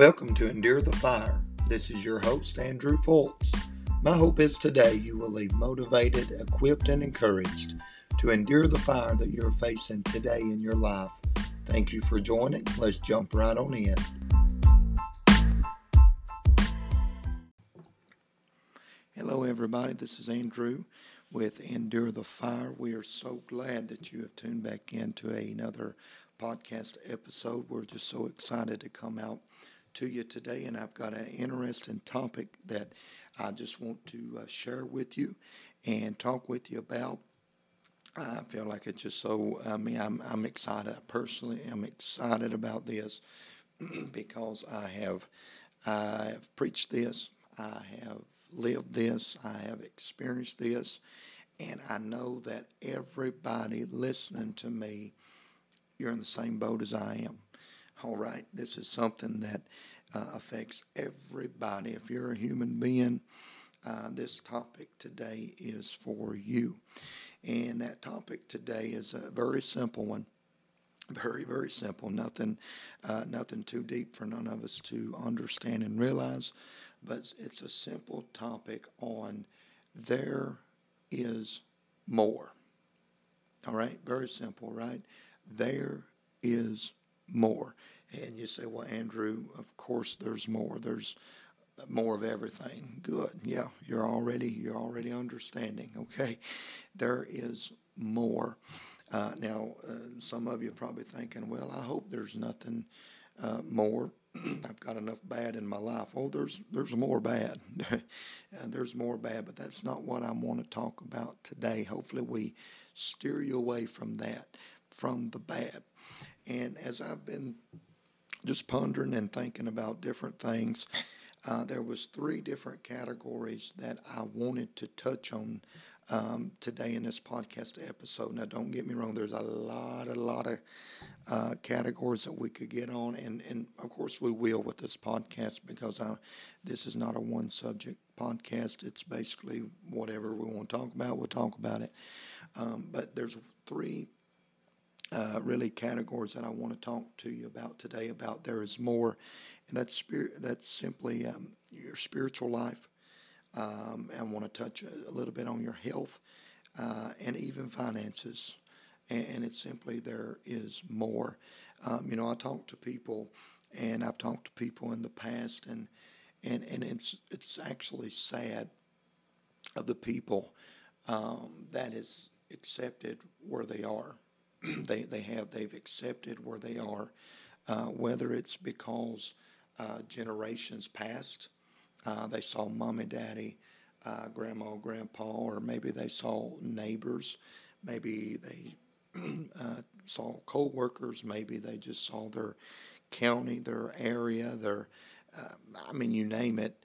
Welcome to Endure the Fire. This is your host, Andrew Fultz. My hope is today you will leave motivated, equipped, and encouraged to endure the fire that you're facing today in your life. Thank you for joining. Let's jump right on in. Hello, everybody. This is Andrew with Endure the Fire. We are so glad that you have tuned back in to another podcast episode. We're just so excited to come out to you today, and I've got an interesting topic that I just want to uh, share with you and talk with you about. I feel like it's just so. I mean, I'm I'm excited. I personally am excited about this because I have I have preached this. I have lived this. I have experienced this, and I know that everybody listening to me, you're in the same boat as I am. All right, this is something that uh, affects everybody. If you're a human being, uh, this topic today is for you. And that topic today is a very simple one. Very, very simple. Nothing, uh, nothing too deep for none of us to understand and realize. But it's a simple topic on there is more. All right, very simple, right? There is more. And you say, well, Andrew, of course there's more. There's more of everything. Good. Yeah, you're already you're already understanding. Okay, there is more. Uh, now, uh, some of you probably thinking, well, I hope there's nothing uh, more. I've got enough bad in my life. Oh, there's there's more bad. there's more bad, but that's not what I want to talk about today. Hopefully, we steer you away from that, from the bad. And as I've been just pondering and thinking about different things, uh, there was three different categories that I wanted to touch on um, today in this podcast episode. Now, don't get me wrong. There's a lot, a lot of uh, categories that we could get on, and and of course we will with this podcast because I, uh, this is not a one subject podcast. It's basically whatever we want to talk about, we'll talk about it. Um, but there's three uh, really categories that I want to talk to you about today. About there is more, and that's spirit. That's simply um, your spiritual life. Um, I want to touch a, little bit on your health uh, and even finances. And, and, it's simply there is more. Um, you know, I talk to people, and I've talked to people in the past, and and and it's it's actually sad of the people um, that is accepted where they are they, they have they've accepted where they are, uh, whether it's because uh, generations past, uh, they saw mommy, daddy, uh, grandma, grandpa, or maybe they saw neighbors, maybe they uh, saw co-workers, maybe they just saw their county, their area, their I mean, you name it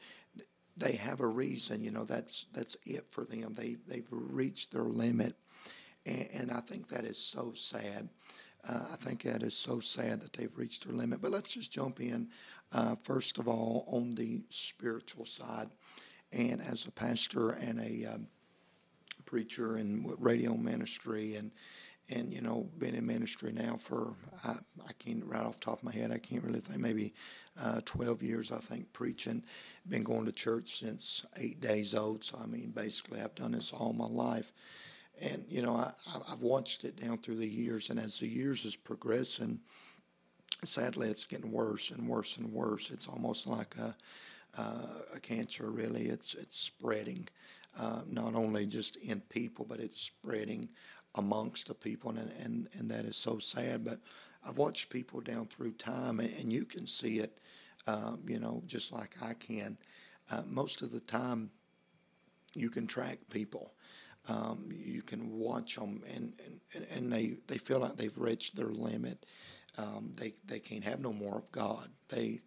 they have a reason. You know, that's that's it for them. They they've reached their limit, and, and I think that is so sad. Uh, I think that is so sad that they've reached their limit. But let's just jump in, uh, first of all, on the spiritual side. And as a pastor and a um, preacher and radio ministry and and you know been in ministry now for I, I can't right off the top of my head I can't really think maybe uh, 12 years I think preaching been going to church since eight days old so I mean basically I've done this all my life and, you know, I, I've watched it down through the years, and as the years is progressing, sadly, it's getting worse and worse and worse. It's almost like a, uh, a cancer, really. It's, it's spreading, uh, not only just in people, but it's spreading amongst the people, and, and, and that is so sad. But I've watched people down through time, and, and you can see it, um, you know, just like I can. Uh, most of the time, you can track people. Um, you can watch them, and, and, and they, they feel like they've reached their limit. Um, they, they can't have no more of God. They,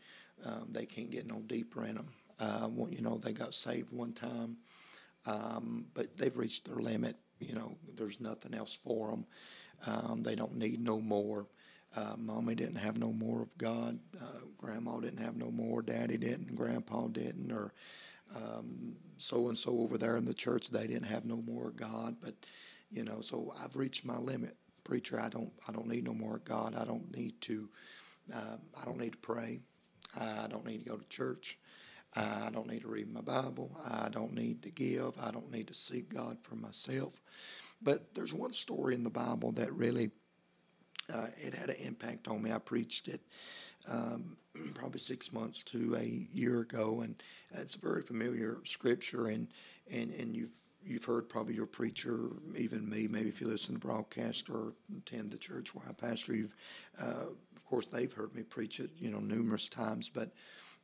um, they can't get no deeper in them. Uh, well, you know, they got saved one time, um, but they've reached their limit. You know, there's nothing else for them. Um, they don't need no more. Uh, mommy didn't have no more of God. Uh, grandma didn't have no more. Daddy didn't. Grandpa didn't. Or so and so over there in the church, they didn't have no more God. But you know, so I've reached my limit, preacher. I don't I don't need no more God. I don't need to. Uh, I don't need to pray. I don't need to go to church. I don't need to read my Bible. I don't need to give. I don't need to seek God for myself. But there's one story in the Bible that really uh, it had an impact on me. I preached it um, probably six months to a year ago, and it's a very familiar scripture. And and and you've you've heard probably your preacher, even me, maybe if you listen to broadcast or attend the church where I pastor, you've uh, of course they've heard me preach it, you know, numerous times, but.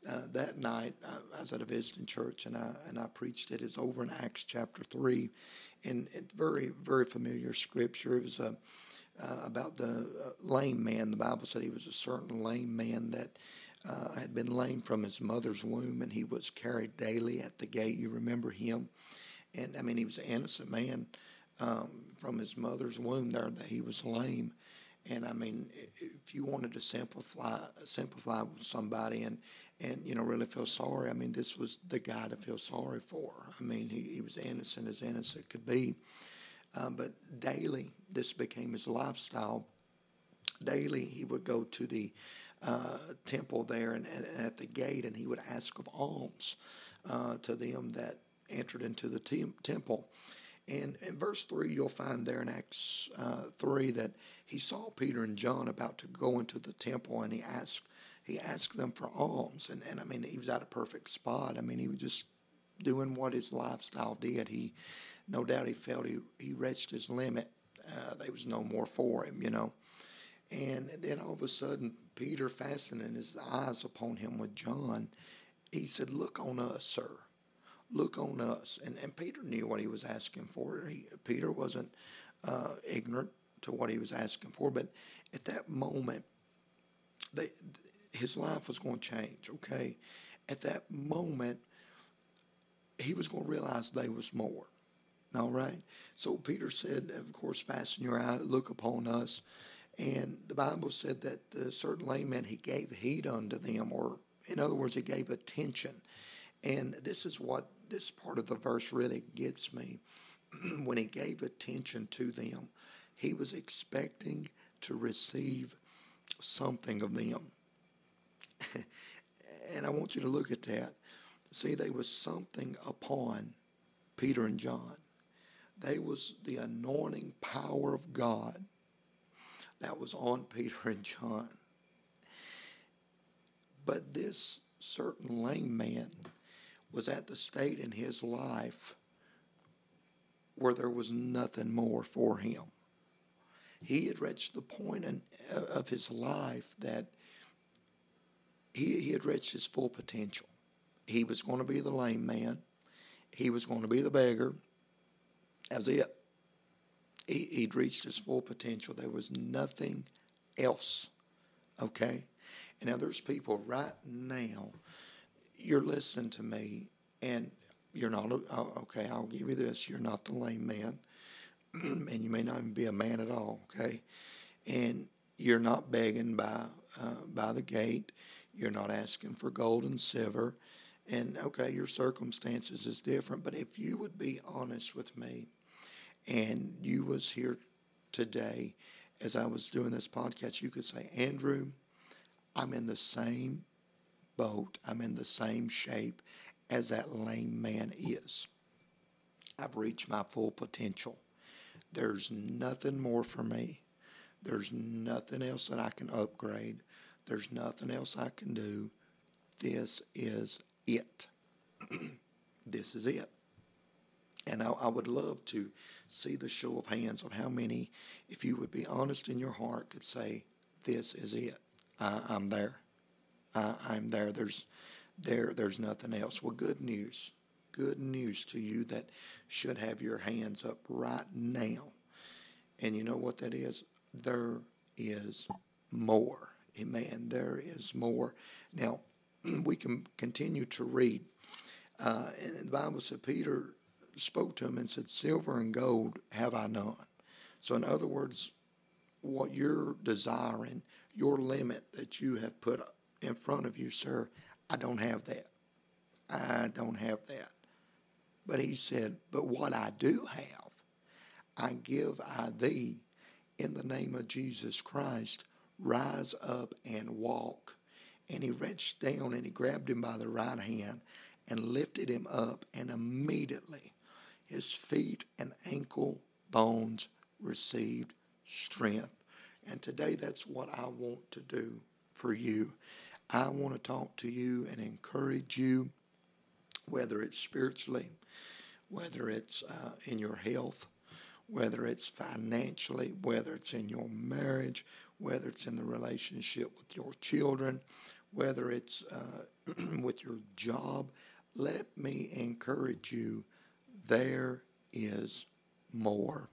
Uh, that night, I, I was at a visiting church and I and I preached it. It's over in Acts chapter three, and it's very very familiar scripture. It was a uh, about the uh, lame man. The Bible said he was a certain lame man that uh, had been lame from his mother's womb, and he was carried daily at the gate. You remember him? And I mean, he was an innocent man um, from his mother's womb there that he was lame. And I mean, if you wanted to simplify simplify with somebody and and you know really feel sorry, I mean, this was the guy to feel sorry for. I mean, he, he was innocent as innocent could be. Um, but daily, this became his lifestyle. Daily, he would go to the uh, temple there and, and, at the gate, and he would ask of alms uh, to them that entered into the te- temple. And in verse 3, you'll find there in Acts uh, 3 that he saw Peter and John about to go into the temple, and he asked he asked them for alms. And, and I mean, he was at a perfect spot. I mean, he was just doing what his lifestyle did. He no doubt he felt he, he reached his limit. Uh, there was no more for him, you know. And then all of a sudden, Peter, fastening his eyes upon him with John, he said, Look on us, sir. Look on us. And, and Peter knew what he was asking for. He, Peter wasn't uh, ignorant to what he was asking for. But at that moment, they, his life was going to change, okay? At that moment, he was going to realize there was more. All right. So Peter said, of course, fasten your eye, look upon us. And the Bible said that the certain layman, he gave heed unto them, or in other words, he gave attention. And this is what this part of the verse really gets me. when he gave attention to them, he was expecting to receive something of them. and I want you to look at that. See, there was something upon Peter and John. They was the anointing power of God that was on Peter and John. But this certain lame man was at the state in his life where there was nothing more for him. He had reached the point in, uh, of his life that he, he had reached his full potential. He was going to be the lame man. He was going to be the beggar. That was it. He, he'd reached his full potential. There was nothing else. Okay? And now there's people right now, you're listening to me, and you're not, oh, okay, I'll give you this. You're not the lame man, and you may not even be a man at all, okay? And you're not begging by, uh, by the gate. You're not asking for gold and silver. And okay, your circumstances is different, but if you would be honest with me and you was here today as I was doing this podcast, you could say, Andrew, I'm in the same boat, I'm in the same shape as that lame man is. I've reached my full potential. There's nothing more for me. There's nothing else that I can upgrade. There's nothing else I can do. This is it. this is it. And I, I, would love to see the show of hands of how many, if you would be honest in your heart, could say, "This is it. I, am there. I, I'm there. There's, there, there's nothing else." Well, good news. Good news to you that should have your hands up right now. And you know what that is? There is more. Amen. There is more. Now, we can continue to read. Uh, and the Bible said Peter spoke to him and said, Silver and gold have I none. So, in other words, what you're desiring, your limit that you have put in front of you, sir, I don't have that. I don't have that. But he said, But what I do have, I give I thee in the name of Jesus Christ. Rise up and walk and he reached down and he grabbed him by the right hand and lifted him up, and immediately his feet and ankle bones received strength. And today, that's what I want to do for you. I want to talk to you and encourage you, whether it's spiritually, whether it's uh, in your health, whether it's financially, whether it's in your marriage, whether it's in the relationship with your children, whether it's uh, with your job. Let me encourage you there is more.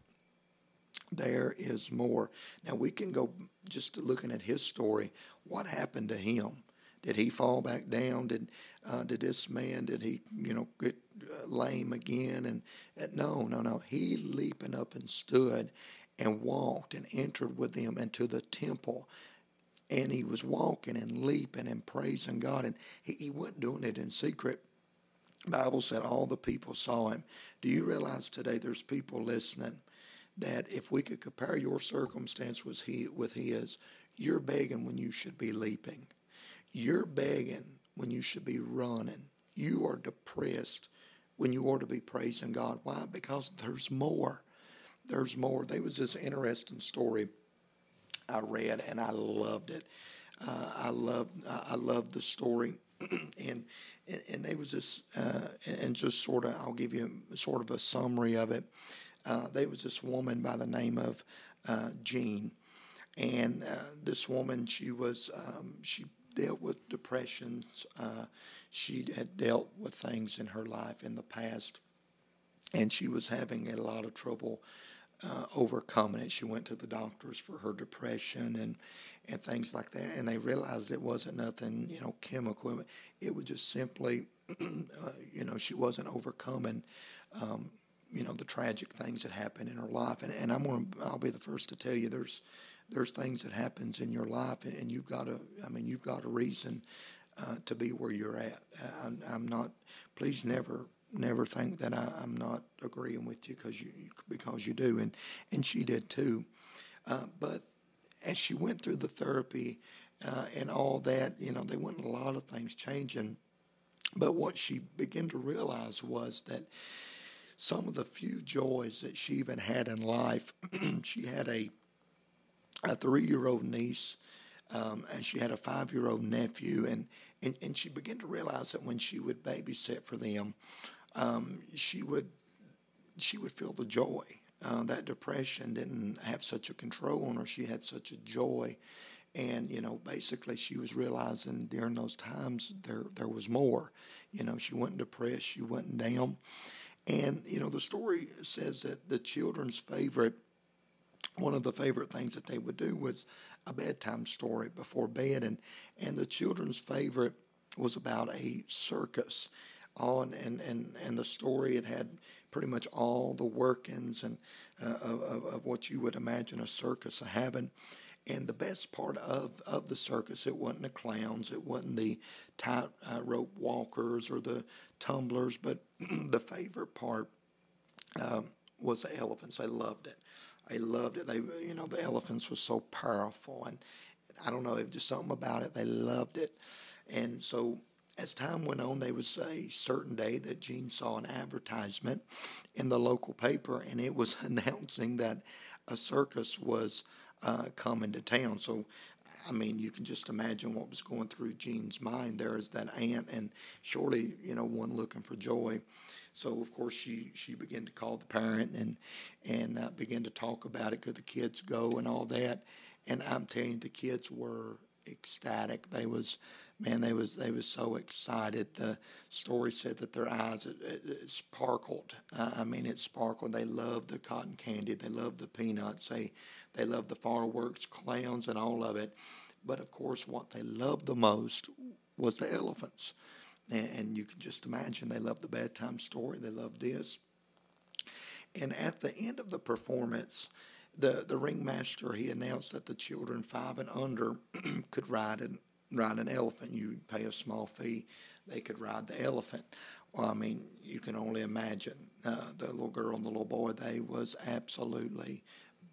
There is more. Now we can go just looking at his story. What happened to him? Did he fall back down? Did uh, did this man? Did he you know get uh, lame again? And uh, no, no, no. He leaping up and stood and walked and entered with them into the temple. And he was walking and leaping and praising God. And he, he wasn't doing it in secret. Bible said all the people saw him. Do you realize today there's people listening that if we could compare your circumstance with he with his, you're begging when you should be leaping. You're begging when you should be running. You are depressed when you ought to be praising God. Why? Because there's more. There's more. There was this interesting story I read, and I loved it. Uh, I loved I loved the story, and and there was this uh, and just sort of I'll give you sort of a summary of it. Uh, there was this woman by the name of uh, Jean, and uh, this woman she was um, she dealt with depressions. Uh, she had dealt with things in her life in the past, and she was having a lot of trouble uh, overcoming it. She went to the doctors for her depression and and things like that, and they realized it wasn't nothing, you know, chemical. It was just simply, uh, you know, she wasn't overcoming. Um, you know the tragic things that happen in her life, and, and I'm gonna I'll be the first to tell you there's there's things that happens in your life, and you've got to. I mean, you've got a reason uh, to be where you're at. I'm, I'm, not. Please never, never think that I, am not agreeing with you because you because you do, and and she did too. Uh, but as she went through the therapy uh, and all that, you know, there wasn't a lot of things changing. But what she began to realize was that some of the few joys that she even had in life, she had a a three year old niece, um, and she had a five year old nephew. And, and, and she began to realize that when she would babysit for them, um, she would she would feel the joy. Uh, that depression didn't have such a control on her. She had such a joy, and you know, basically, she was realizing during those times there there was more. You know, she wasn't depressed. She wasn't down. And you know, the story says that the children's favorite one of the favorite things that they would do was a bedtime story before bed, and and the children's favorite was about a circus. On and, and, and the story it had pretty much all the workings and uh, of, of what you would imagine a circus having. And the best part of, of the circus, it wasn't the clowns, it wasn't the tightrope uh, walkers or the tumblers, but the favorite part um, was the elephants. They loved it. They loved it. They, you know, the elephants was so powerful, and I don't know, it was just something about it. They loved it, and so as time went on, there was a certain day that Jean saw an advertisement in the local paper, and it was announcing that a circus was uh, coming to town. So, I mean, you can just imagine what was going through Jean's mind there as that aunt, and surely, you know, one looking for joy. So of course she she began to call the parent and and uh, began to talk about it. Could the kids go and all that? And I'm telling you, the kids were ecstatic. They was man, they was they was so excited. The story said that their eyes it, it, it sparkled. Uh, I mean, it sparkled. They loved the cotton candy. They loved the peanuts. They they loved the fireworks, clowns, and all of it. But of course, what they loved the most was the elephants. And, and you can just imagine they loved the bedtime story, they loved this. And at the end of the performance, the, the ringmaster he announced that the children five and under could ride an ride an elephant. You pay a small fee, they could ride the elephant. Well, I mean, you can only imagine uh, the little girl and the little boy. They was absolutely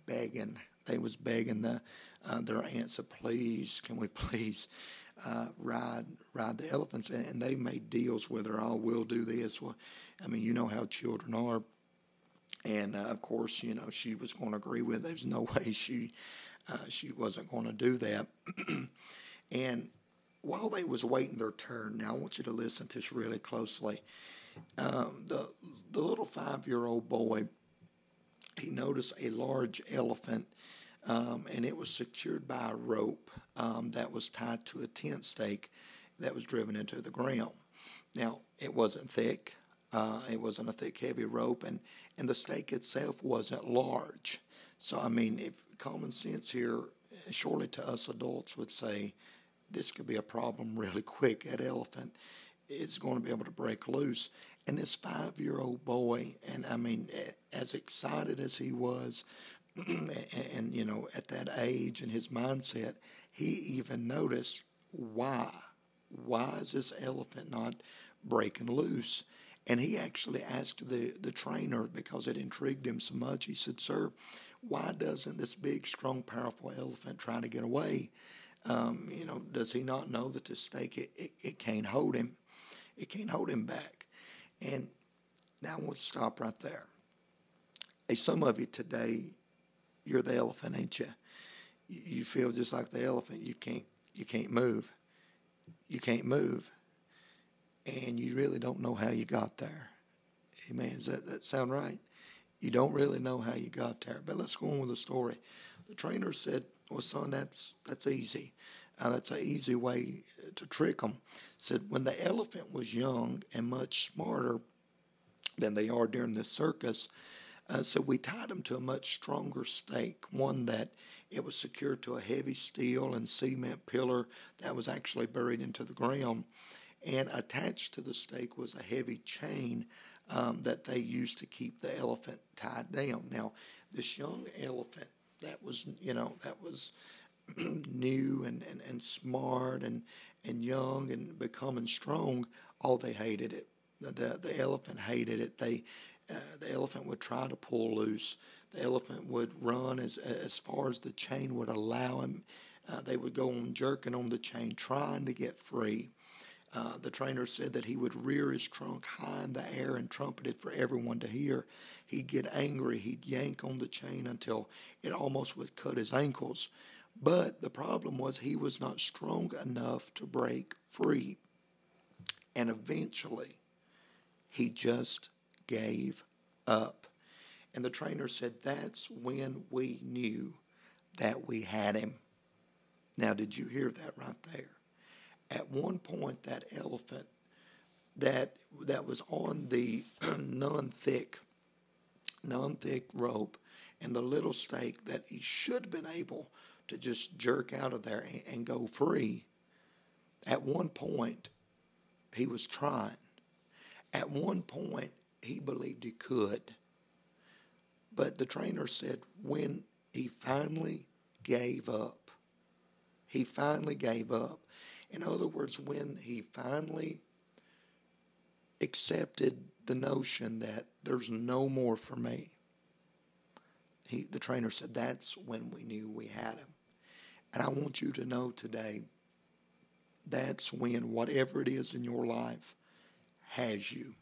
begging they was begging the uh, their aunt "Please, can we please uh, ride ride the elephants?" And, and they made deals with her. Oh, we'll do this. Well, I mean, you know how children are. And uh, of course, you know she was going to agree with. It. There's no way she uh, she wasn't going to do that. and while they was waiting their turn, now I want you to listen to this really closely. Um, the the little five year old boy, he noticed a large elephant, um, and it was secured by a rope um, that was tied to a tent stake that was driven into the ground. Now it wasn't thick. Uh, it wasn't a thick, heavy rope, and, and the stake itself wasn't large. So, I mean, if common sense here, surely to us adults would say this could be a problem really quick. That elephant is going to be able to break loose. And this five year old boy, and I mean, as excited as he was, and, you know, at that age and his mindset, he even noticed why. Why is this elephant not breaking loose? And he actually asked the, the trainer because it intrigued him so much. He said, Sir, why doesn't this big, strong, powerful elephant try to get away? Um, you know, does he not know that the stake, it, it, it can't hold him? It can't hold him back. And now I want to stop right there. Hey, some of you today, you're the elephant, ain't you? You feel just like the elephant. You can't, you can't move. You can't move and you really don't know how you got there. Amen. Does that, that sound right? You don't really know how you got there. But let's go on with the story. The trainer said, Well, son, that's, that's easy. Uh, that's an easy way to trick them. Said, When the elephant was young and much smarter than they are during the circus, uh, so we tied him to a much stronger stake, one that it was secured to a heavy steel and cement pillar that was actually buried into the ground and attached to the stake was a heavy chain um, that they used to keep the elephant tied down. Now, this young elephant that was, you know, that was new and, and, and smart and, and young and becoming strong, all oh, they hated it. The, the, elephant hated it. They, uh, the elephant would try to pull loose. The elephant would run as, as far as the chain would allow him. Uh, they would go on jerking on the chain, trying to get free. Uh, the trainer said that he would rear his trunk high in the air and trumpet it for everyone to hear. He'd get angry. He'd yank on the chain until it almost would cut his ankles. But the problem was he was not strong enough to break free. And eventually, he just gave up. And the trainer said, That's when we knew that we had him. Now, did you hear that right there? at one point that elephant that that was on the non-thick non-thick rope and the little stake that he should have been able to just jerk out of there and, and go free. At one point he was trying. At one point he believed he could. But the trainer said when he finally gave up he finally gave up. In other words, when he finally accepted the notion that there's no more for me, he, the trainer said, that's when we knew we had him. And I want you to know today that's when whatever it is in your life has you.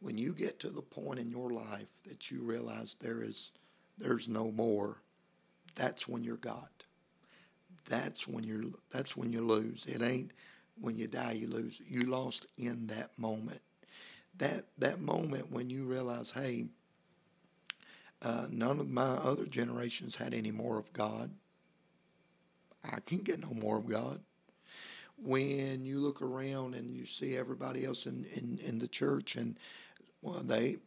When you get to the point in your life that you realize there is there's no more, that's when you're God that's when you that's when you lose. It ain't when you die you lose. You lost in that moment. That that moment when you realize, hey, uh, none of my other generations had any more of God. I can't get no more of God. When you look around and you see everybody else in, in, in the church and well they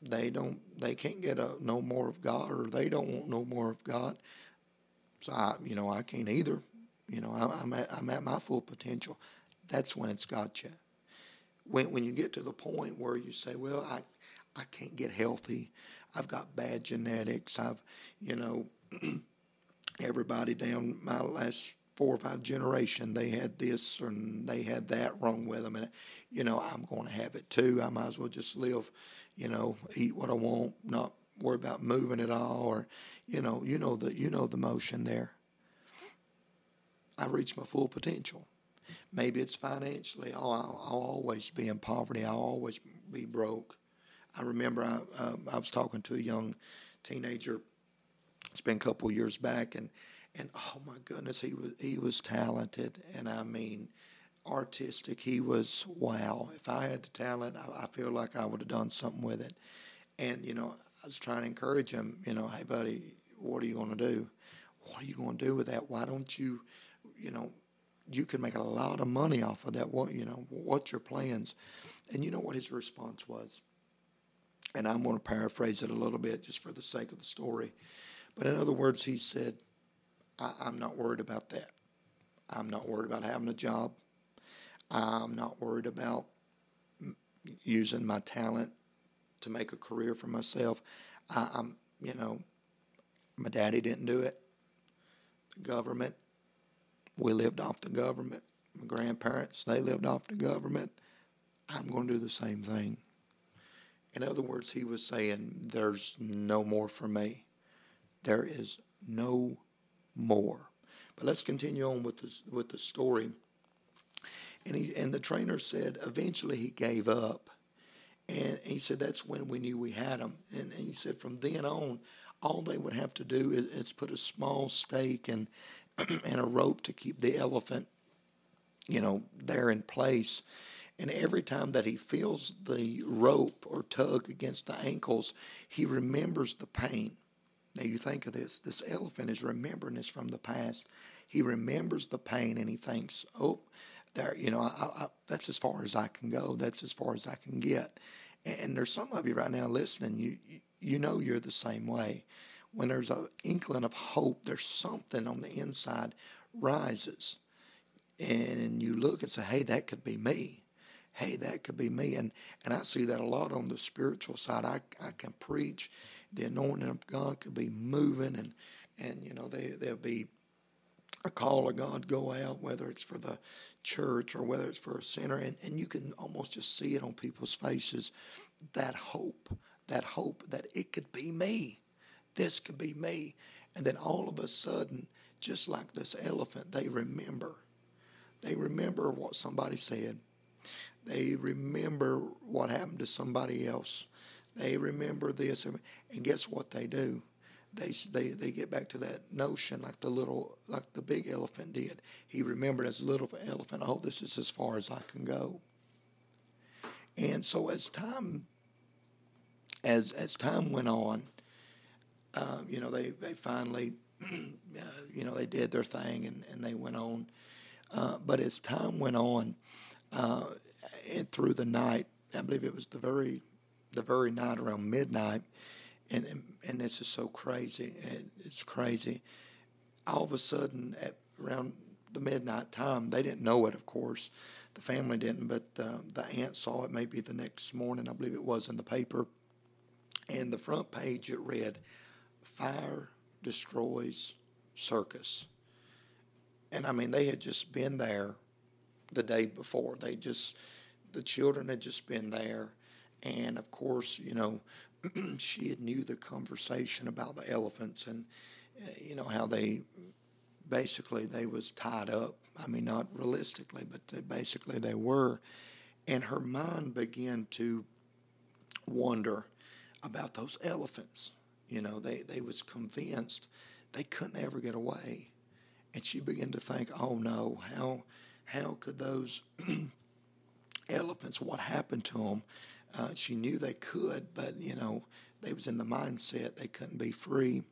they don't they can't get a, no more of God or they don't want no more of God. So I, you know, I can't either. You know, I, am at, I'm at my full potential. That's when it's got you. When when you get to the point where you say, well, I I can't get healthy. I've got bad genetics. I've, you know, everybody down my last four or five generation, they had this and they had that wrong with them. And, you know, I'm going to have it too. I might as well just live, you know, eat what I want, not worry about moving at all, or you know, you know the you know the motion there. I reached my full potential. Maybe it's financially. Oh, I'll, I'll always be in poverty. I'll always be broke. I remember I, uh, I was talking to a young teenager. It's been a couple years back, and and oh my goodness, he was he was talented, and I mean, artistic. He was wow. If I had the talent, I, I feel like I would have done something with it. And you know, I was trying to encourage him. You know, hey buddy, what are you going to do? What are you going to do with that? Why don't you, you know, you can make a lot of money off of that. What you know, what's your plans? And you know what his response was. And I'm going to paraphrase it a little bit just for the sake of the story. But in other words, he said, I, I'm not worried about that. I'm not worried about having a job. I'm not worried about using my talent to make a career for myself. I, am you know, my daddy didn't do it. The government, we lived off the government. My grandparents, they lived off the government. I'm going to do the same thing. In other words, he was saying, There's no more for me. There is no more. But let's continue on with, this, with the story. And, he, and the trainer said eventually he gave up. And he said that's when we knew we had him. And, and he said from then on, all they would have to do is, is put a small stake and, and a rope to keep the elephant, you know, there in place. And every time that he feels the rope or tug against the ankles, he remembers the pain. Now you think of this this elephant is remembering this from the past. He remembers the pain and he thinks, oh, there, you know, I, I, that's as far as I can go. That's as far as I can get. And there's some of you right now listening. You you know you're the same way. When there's an inkling of hope, there's something on the inside rises, and you look and say, "Hey, that could be me." Hey, that could be me, and and I see that a lot on the spiritual side. I I can preach, the anointing of God could be moving, and and you know they there'll be a call of God go out, whether it's for the church or whether it's for a sinner, and, and you can almost just see it on people's faces that hope, that hope that it could be me. This could be me. And then all of a sudden, just like this elephant, they remember. They remember what somebody said. They remember what happened to somebody else. They remember this. And guess what they do? they they they get back to that notion like the little like the big elephant did. He remembered as a little elephant, oh, this is as far as I can go. And so as time as as time went on, um, you know, they they finally, uh, you know, they did their thing and and they went on. Uh, but as time went on, uh, and through the night, I believe it was the very the very night around midnight and and, and this is so crazy. It's crazy. All of a sudden, at around the midnight time, they didn't know it, of course. The family didn't, but uh, the aunt saw it maybe the next morning. I believe it was in the paper. And the front page it read, "Fire destroys circus." And I mean, they had just been there the day before. They just, the children had just been there. And of course, you know, she had knew the conversation about the elephants and uh, you know how they basically they was tied up. I mean, not realistically, but they, basically they were, and her mind began to wonder about those elephants. You know, they they was convinced they couldn't ever get away, and she began to think, oh no, how how could those elephants? What happened to them? Uh, she knew they could, but you know they was in the mindset they couldn't be free.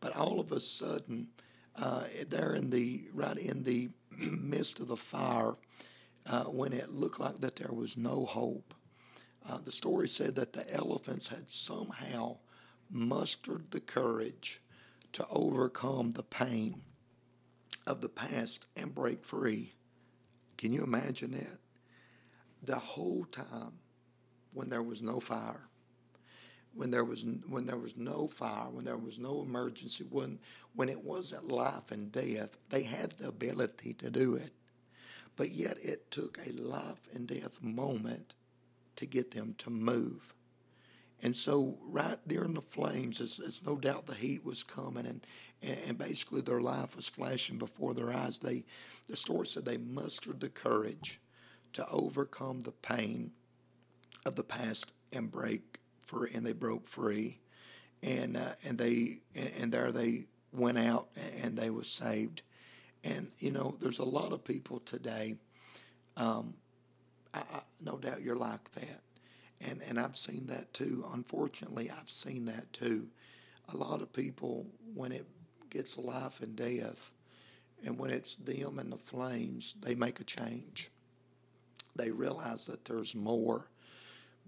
But all of a sudden, uh, there in the right in the midst of the fire, uh, when it looked like that there was no hope, uh, the story said that the elephants had somehow mustered the courage to overcome the pain of the past and break free. Can you imagine that? The whole time when there was no fire, when there was when there was no fire, when there was no emergency, when when it wasn't life and death, they had the ability to do it. But yet it took a life and death moment to get them to move. And so, right during the flames, it's, it's no doubt the heat was coming, and, and basically their life was flashing before their eyes. They, the story said they mustered the courage to overcome the pain of the past and break free, and they broke free, and uh, and they and there they went out and they were saved, and you know there's a lot of people today. Um, I, I, no doubt you're like that and and I've seen that too. Unfortunately, I've seen that too. A lot of people, when it gets life and death, and when it's them and the flames, they make a change. They realize that there's more,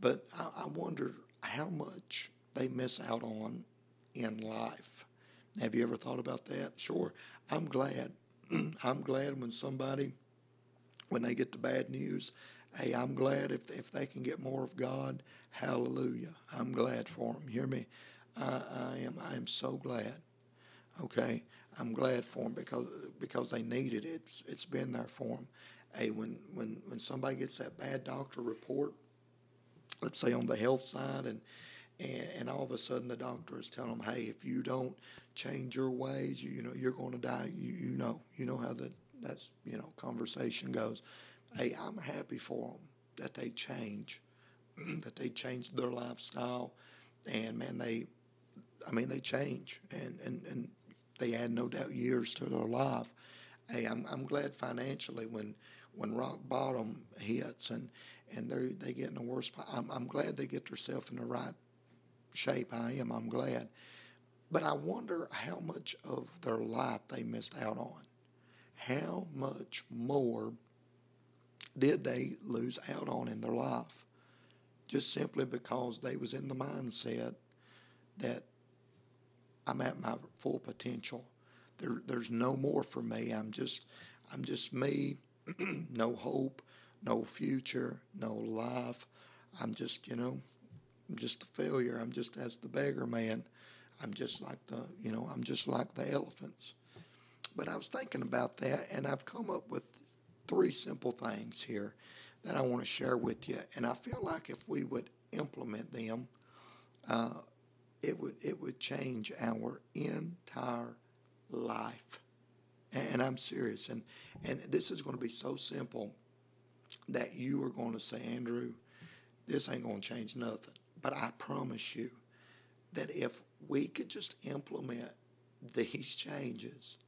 but I, I wonder how much they miss out on in life. Have you ever thought about that? Sure. I'm glad. I'm glad when somebody, when they get the bad news, Hey, I'm glad if, if they can get more of God. Hallelujah. I'm glad for them. Hear me? I, I am I am so glad. Okay, I'm glad for them because because they need it. It's it's been there for them. Hey, when when when somebody gets that bad doctor report, let's say on the health side, and and, and all of a sudden the doctor is telling them, hey, if you don't change your ways, you, you know you're going to die. You you know you know how that that's you know conversation goes hey, I'm happy for them that they change, that they change their lifestyle, and man, they, I mean, they change, and and and they add no doubt years to their life. Hey, I'm I'm glad financially when when rock bottom hits and and they they get in the worst. I'm I'm glad they get themselves in the right shape. I am. I'm glad. But I wonder how much of their life they missed out on. How much more did they lose out on in their life just simply because they was in the mindset that I'm at my full potential. There, there's no more for me. I'm just, I'm just me. no hope, no future, no life. I'm just, you know, I'm just a failure. I'm just as the beggar man. I'm just like the, you know, I'm just like the elephants. But I was thinking about that, and I've come up with three simple things here that I want to share with you. And I feel like if we would implement them, uh, it would it would change our entire life. And I'm serious. And and this is going to be so simple that you are going to say, Andrew, this ain't going to change nothing. But I promise you that if we could just implement these changes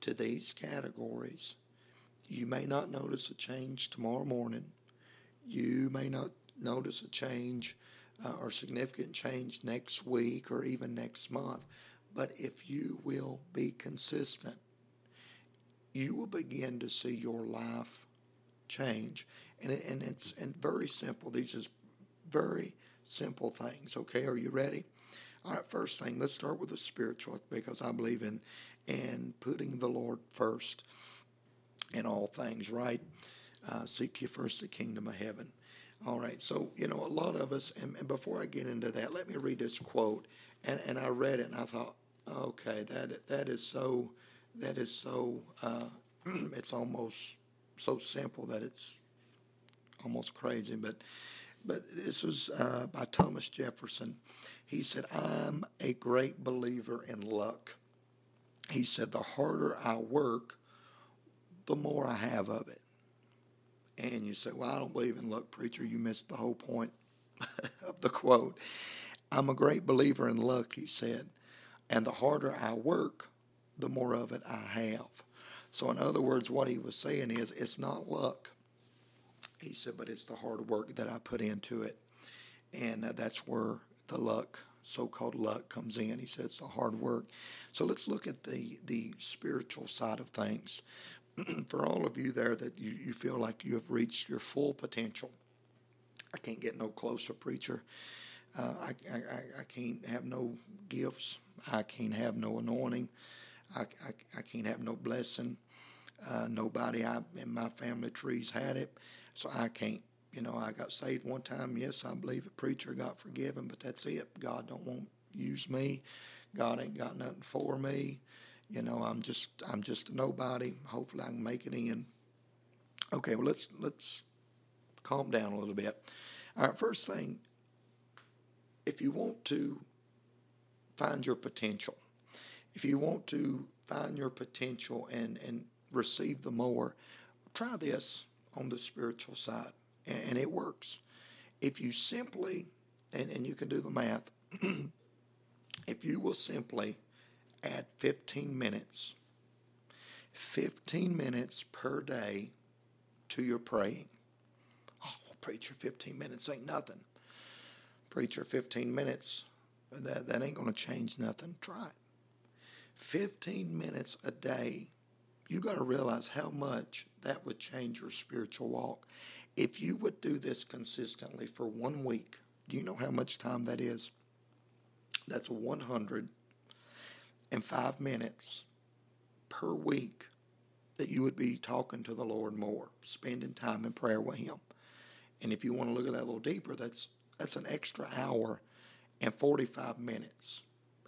to these categories, you may not notice a change tomorrow morning. You may not notice a change uh, or significant change next week or even next month. But if you will be consistent, you will begin to see your life change. And, it, and it's and very simple. These are very simple things. Okay, are you ready? All right, first thing, let's start with the spiritual because I believe in in putting the Lord first in all things, right? Uh, seek ye first the kingdom of heaven. All right, so, you know, a lot of us, and, and, before I get into that, let me read this quote. And, and I read it and I thought, okay, that that is so, that is so, uh, it's almost so simple that it's almost crazy. But, but this was uh, by Thomas Jefferson. He said, I'm a great believer in luck. He said, the harder I work, the more I have of it. And you say, Well, I don't believe in luck, preacher. You missed the whole point of the quote. I'm a great believer in luck, he said. And the harder I work, the more of it I have. So, in other words, what he was saying is, it's not luck. He said, but it's the hard work that I put into it. And uh, that's where the luck, so called luck, comes in. He said it's the hard work. So, let's look at the, the spiritual side of things. for all of you there that you, you feel like you have reached your full potential. I can't get no closer, preacher. Uh, I, I, I can't have no gifts. I can't have no anointing. I, I, I can't have no blessing. Uh, nobody I, in my family trees had it, so I can't. You know, I got saved one time. Yes, I believe a preacher got forgiven, but that's it. God don't want use me. God ain't got nothing for me. You know, I'm just I'm just a nobody. Hopefully, I can make it in. Okay, well let's let's calm down a little bit. All right, first thing, if you want to find your potential, if you want to find your potential and, and receive the more, try this on the spiritual side, and, and it works. If you simply, and, and you can do the math, if you will simply add 15 minutes, 15 minutes per day to your praying. Oh, well, preacher, 15 minutes ain't nothing. Preacher, 15 minutes, that, that ain't going to change nothing. Try it. 15 minutes a day, you got to realize how much that would change your spiritual walk. If you would do this consistently for one week, do you know how much time that is? That's 105 minutes per week that you would be talking to the Lord more, spending time in prayer with Him. And if you want to look at that a little deeper, that's that's an extra hour and 45 minutes.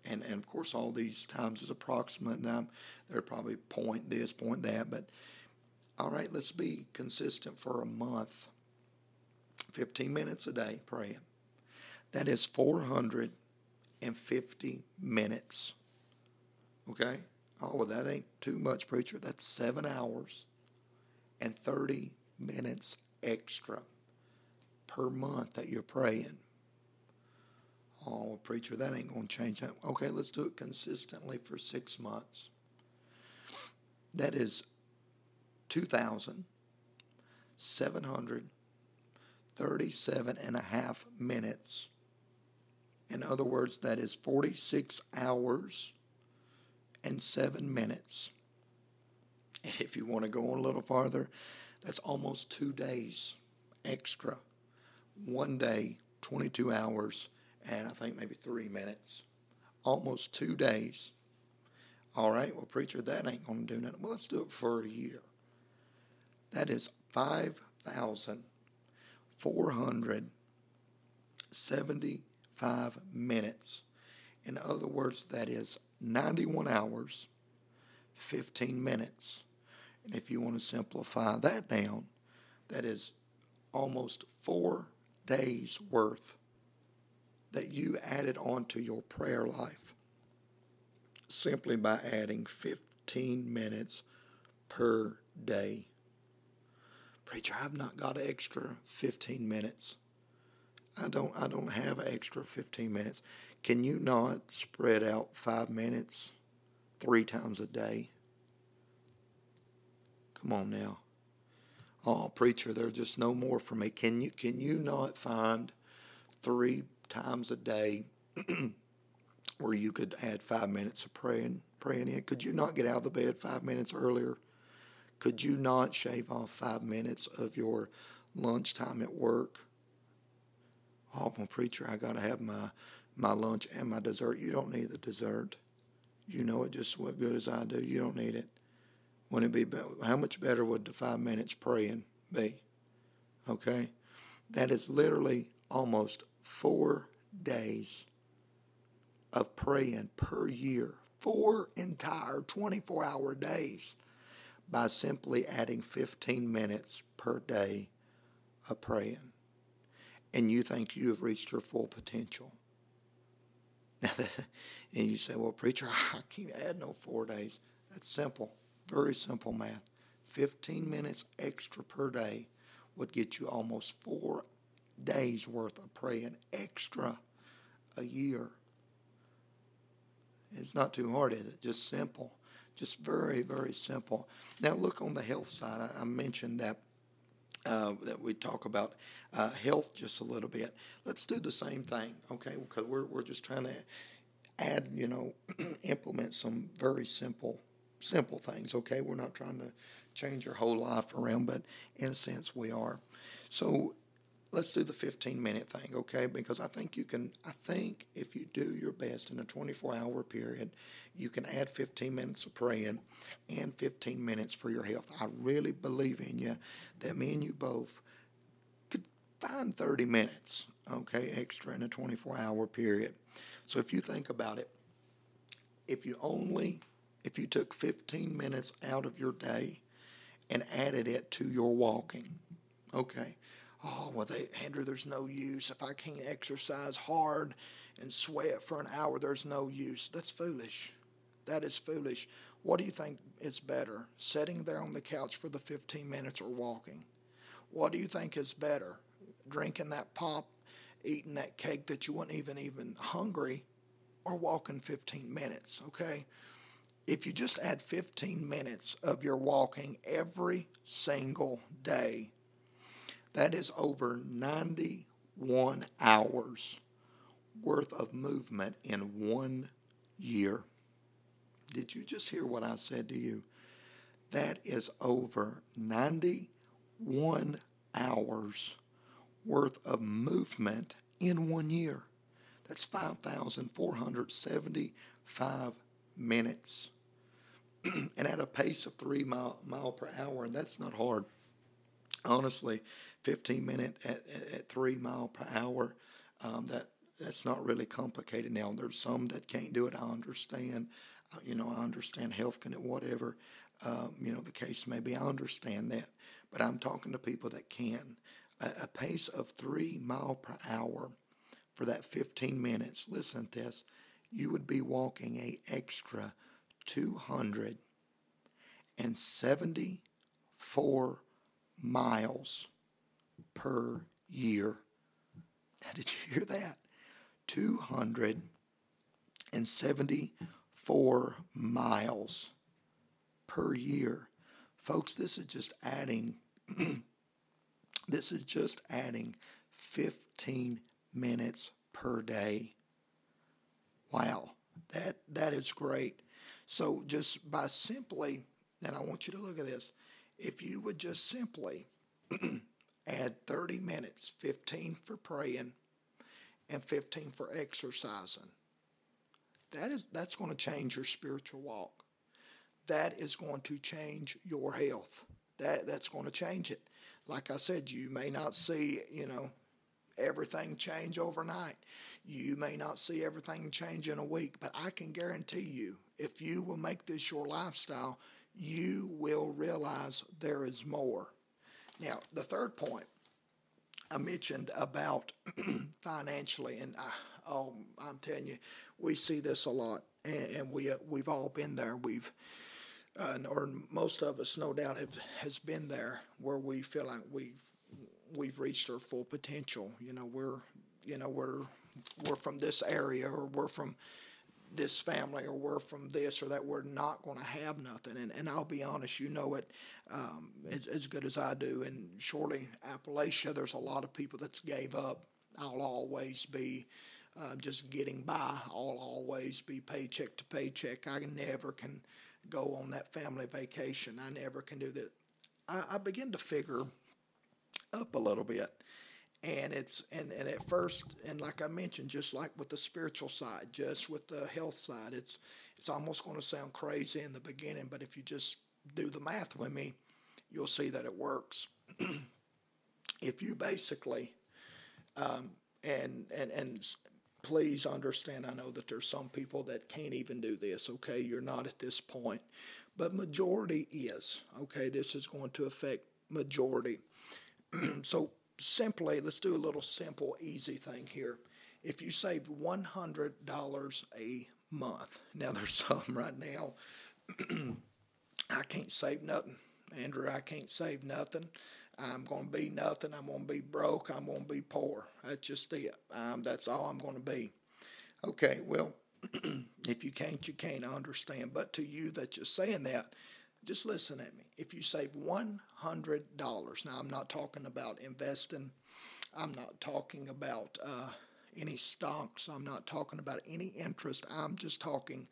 And, and of course, all these times is approximate. Now, they're probably point this, point that. But all right, let's be consistent for a month. 15 minutes a day praying. That is 450 minutes. Okay? Oh, well, that ain't too much, preacher. That's seven hours and 30 minutes extra per month that you're praying. Oh, preacher, that ain't going to change that. Okay, let's do it consistently for six months. That is 2,737 and a half minutes. In other words, that is 46 hours and seven minutes. And if you want to go on a little farther, that's almost two days extra. One day, 22 hours, and I think maybe three minutes. Almost two days. All right, well, preacher, that ain't going to do nothing. Well, let's do it for a year. That is 5,475 minutes. In other words, that is 91 hours, 15 minutes. And if you want to simplify that down, that is almost four days worth that you added on to your prayer life simply by adding 15 minutes per day. Preacher, I've not got an extra 15 minutes. I don't I don't have an extra 15 minutes. Can you not spread out 5 minutes 3 times a day? Come on now. Oh, preacher, there's just no more for me. Can you can you not find 3 times a day where you could add 5 minutes of praying praying in? Could you not get out of the bed 5 minutes earlier? Could you not shave off 5 minutes of your lunchtime at work? oh, well, preacher, I got to have my, my lunch and my dessert. You don't need the dessert. You know it just as good as I do. You don't need it. Wouldn't it be, how much better would the five minutes praying be? Okay? That is literally almost four days of praying per year, four entire 24 hour days by simply adding 15 minutes per day of praying and you think you have reached your full potential. and you say, well, preacher, I can't add no four days. That's simple, very simple math. 15 minutes extra per day would get you almost four days worth of praying extra a year. It's not too hard, is it? Just simple. Just very, very simple. Now, look on the health side. I mentioned that uh, that we talk about uh, health just a little bit. Let's do the same thing, okay? Because we're, we're just trying to add, you know, implement some very simple simple things, okay? We're not trying to change your whole life around, but in a sense we are. So let's do the 15 minute thing, okay? Because I think you can, I think if you do your best in a 24 hour period, you can add 15 minutes of praying and 15 minutes for your health. I really believe in you that me and you both could find 30 minutes, okay, extra in a 24 hour period. So if you think about it, if you only, if you took 15 minutes out of your day and added it to your walking, okay, oh, well, they, Andrew, there's no use. If I can't exercise hard and sweat for an hour, there's no use. That's foolish. That is foolish. What do you think is better, sitting there on the couch for the 15 minutes or walking? What do you think is better, drinking that pop, eating that cake that you weren't even even hungry, or walking 15 minutes? Okay, if you just add 15 minutes of your walking every single day, that is over 91 hours worth of movement in one year. Did you just hear what I said to you? That is over 91 hours worth of movement in one year. That's 5,475 minutes. and at a pace of three mile, mile per hour, and that's not hard. Honestly, 15 minute at, at three mile per hour, um, that that's not really complicated. Now, there's some that can't do it. I understand. Uh, you know, I understand health can whatever, um, you know, the case may be. I understand that. But I'm talking to people that can. A, a pace of three mile per hour for that 15 minutes, listen to this, you would be walking a extra 274 miles per year. Now, did you hear that? 274 miles per year. Folks, this is just adding this is just adding 15 minutes per day. Wow, that that is great. So just by simply, and I want you to look at this, if you would just simply add 30 minutes, 15 for praying and 15 for exercising, that is that's going to change your spiritual walk. That is going to change your health. That that's going to change it. Like I said, you may not see, you know, everything change overnight. You may not see everything change in a week, but I can guarantee you, if you will make this your lifestyle, you will realize there is more. Now, the third point I mentioned about financially, and I, oh, I'm telling you, we see this a lot, and, and we uh, we've all been there. We've uh, or most of us, no doubt, have has been there where we feel like we've we've reached our full potential. You know, we're you know we're we're from this area or we're from this family or we're from this or that we're not going to have nothing. And, and i'll be honest you know it um, as, as good as i do. And surely appalachia there's a lot of people that's gave up. I'll always be uh, just getting by. I'll always be paycheck to paycheck. I never can go on that family vacation. I never can do that. I, I begin to figure up a little bit and it's and, and at first and like i mentioned just like with the spiritual side just with the health side it's it's almost going to sound crazy in the beginning but if you just do the math with me you'll see that it works. If you basically um, and and and please understand i know that there's some people that can't even do this okay? You're not at this point. But majority is okay? This is going to affect majority. So simply, let's do a little simple, easy thing here. If you save $100 a month, now there's some right now, I can't save nothing. Andrew, I can't save nothing. I'm going to be nothing. I'm going to be broke. I'm going to be poor. That's just it. Um, that's all I'm going to be. Okay, well, if you can't, you can't. I understand. But to you that you're saying that, just listen at me. If you save $100, now I'm not talking about investing, I'm not talking about uh, any stocks, I'm not talking about any interest, I'm just talking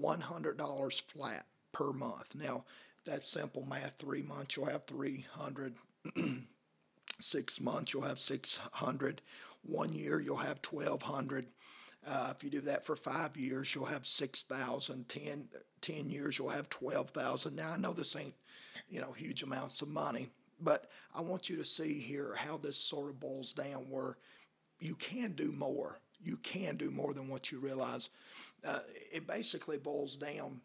$100 flat per month. Now, that's simple math. Three months, you'll have 300. Six months, you'll have 600. One year, you'll have 1200 uh, if you do that for five years, you'll have 6,000. Ten, 10 years, you'll have 12,000. Now, I know this ain't, you know, huge amounts of money, but I want you to see here how this sort of boils down where you can do more. You can do more than what you realize. Uh, it basically boils down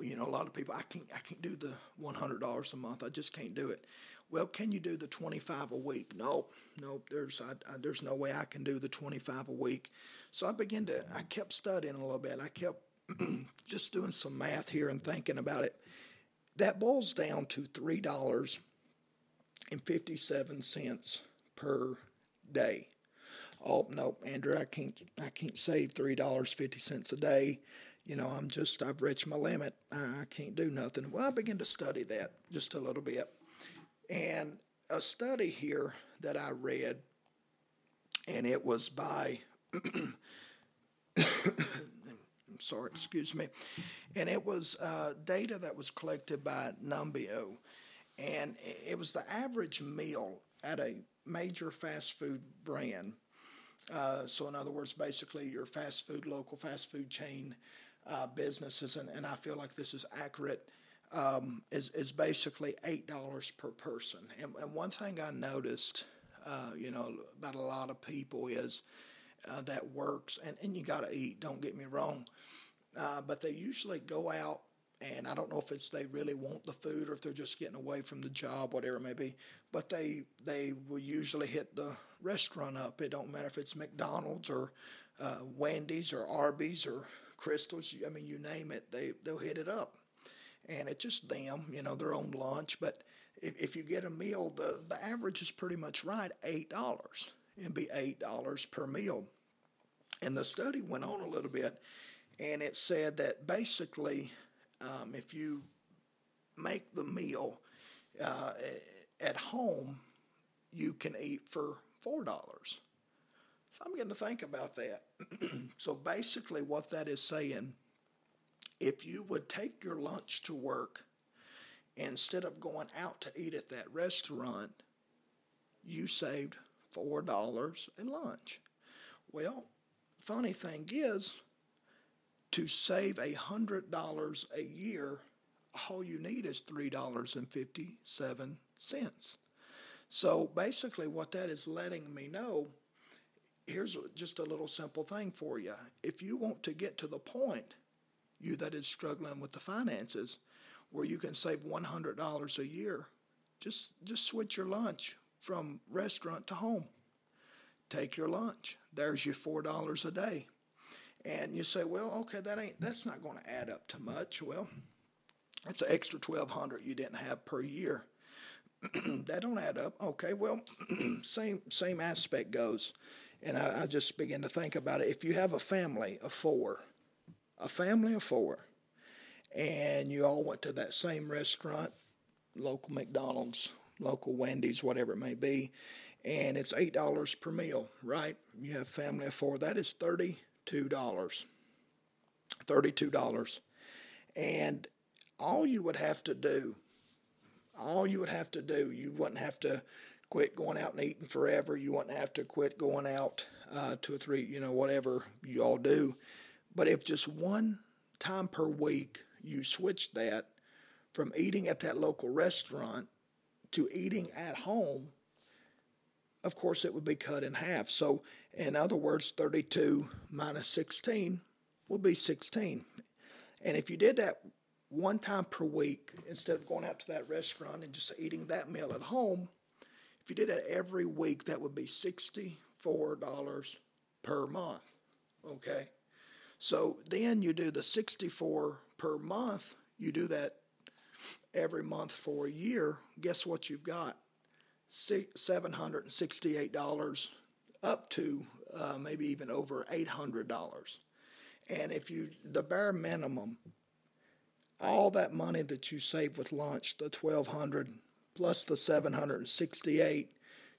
you know, a lot of people, I can't, I can't do the one hundred dollars a month. I just can't do it. Well, can you do the twenty five a week? No, no. There's, I, I, there's no way I can do the twenty five a week. So I began to, I kept studying a little bit. I kept just doing some math here and thinking about it. That boils down to three dollars and fifty seven cents per day. Oh no, Andrew, I can't, I can't save three dollars fifty cents a day you know, I'm just, I've reached my limit. I can't do nothing. Well, I began to study that just a little bit. And a study here that I read, and it was by, I'm sorry, excuse me, and it was uh, data that was collected by Numbeo. And it was the average meal at a major fast food brand. Uh, so, in other words, basically your fast food, local fast food chain uh, businesses, and, and I feel like this is accurate, um, is, is basically $8 per person. And, and one thing I noticed, uh, you know, about a lot of people is uh, that works, and, and you got to eat, don't get me wrong, uh, but they usually go out and I don't know if it's they really want the food or if they're just getting away from the job, whatever it may be. But they they will usually hit the restaurant up. It don't matter if it's McDonald's or uh, Wendy's or Arby's or Krystals. I mean, you name it, they they'll hit it up, and it's just them, you know, their own lunch. But if, if you get a meal, the the average is pretty much right, eight dollars. It'd be eight dollars per meal. And the study went on a little bit, and it said that basically, um, if you make the meal uh, at home, you can eat for four dollars. So I'm getting to think about that. so basically, what that is saying, if you would take your lunch to work instead of going out to eat at that restaurant, you saved four dollars a lunch. Well, funny thing is, to save a hundred dollars a year, all you need is three dollars and fifty-seven cents. So basically, what that is letting me know here's just a little simple thing for you. If you want to get to the point, you that is struggling with the finances, where you can save $100 a year, just just switch your lunch from restaurant to home. Take your lunch. There's your four dollars a day. And you say, well, okay, that ain't that's not going to add up to much. Well, that's an extra twelve hundred you didn't have per year. that don't add up. Okay, well, same same aspect goes. And I, I just begin to think about it. If you have a family of four, a family of four, and you all went to that same restaurant, local McDonald's, local Wendy's, whatever it may be, and it's eight dollars per meal, right? You have family of four. That is thirty-two dollars. Thirty-two dollars, and all you would have to do, all you would have to do, you wouldn't have to quit going out and eating forever. You wouldn't have to quit going out uh, two or three, you know, whatever you all do. But if just one time per week you switch that from eating at that local restaurant to eating at home, of course it would be cut in half. So, in other words, 32 minus 16 would be 16. And if you did that one time per week instead of going out to that restaurant and just eating that meal at home, if you did that every week, that would be $64 per month. Okay? So then you do the 64 per month, you do that every month for a year. Guess what you've got? $768 up to uh, maybe even over $800. And if you, the bare minimum, all that money that you save with lunch, the 1200 plus the 768,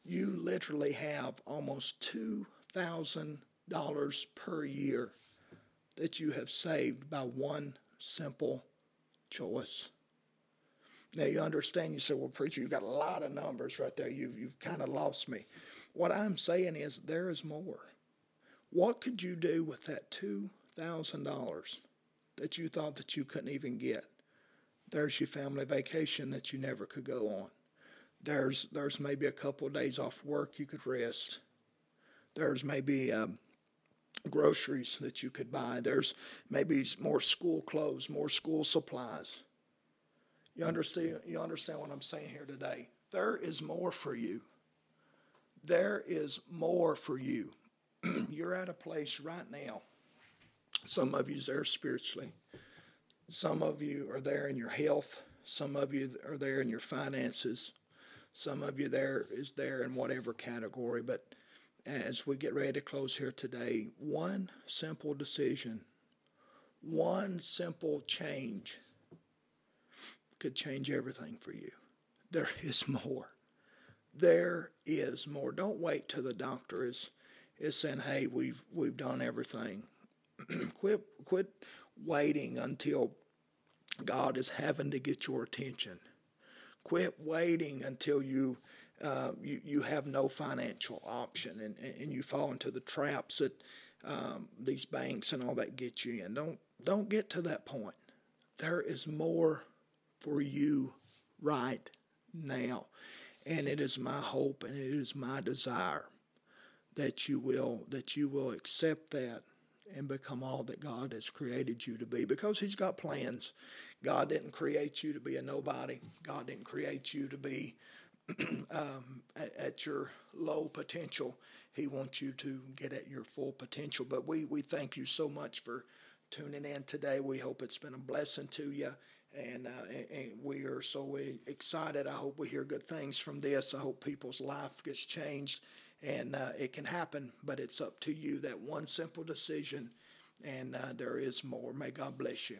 you literally have almost $2,000 per year that you have saved by one simple choice. Now you understand, you say, well, preacher, you've got a lot of numbers right there. You've, you've kind of lost me. What I'm saying is there is more. What could you do with that $2,000 that you thought that you couldn't even get? There's your family vacation that you never could go on. There's there's maybe a couple of days off work you could rest. There's maybe um, groceries that you could buy. There's maybe more school clothes, more school supplies. You understand, you understand what I'm saying here today? There is more for you. There is more for you. You're at a place right now. Some of you's there spiritually. Some of you are there in your health. Some of you are there in your finances. Some of you there is there in whatever category. But as we get ready to close here today, one simple decision, one simple change could change everything for you. There is more. There is more. Don't wait till the doctor is is saying, "Hey, we've we've done everything." quit quit waiting until God is having to get your attention. Quit waiting until you uh, you, you have no financial option and, and you fall into the traps that um, these banks and all that get you in. Don't don't get to that point. There is more for you right now. And it is my hope and it is my desire that you will that you will accept that and become all that God has created you to be because he's got plans. God didn't create you to be a nobody. God didn't create you to be um, at, at, your low potential. He wants you to get at your full potential. But we, we thank you so much for tuning in today. We hope it's been a blessing to you and, uh, and, we are so excited. I hope we hear good things from this. I hope people's life gets changed, and uh, it can happen. But it's up to you. That one simple decision, and uh, there is more. May God bless you.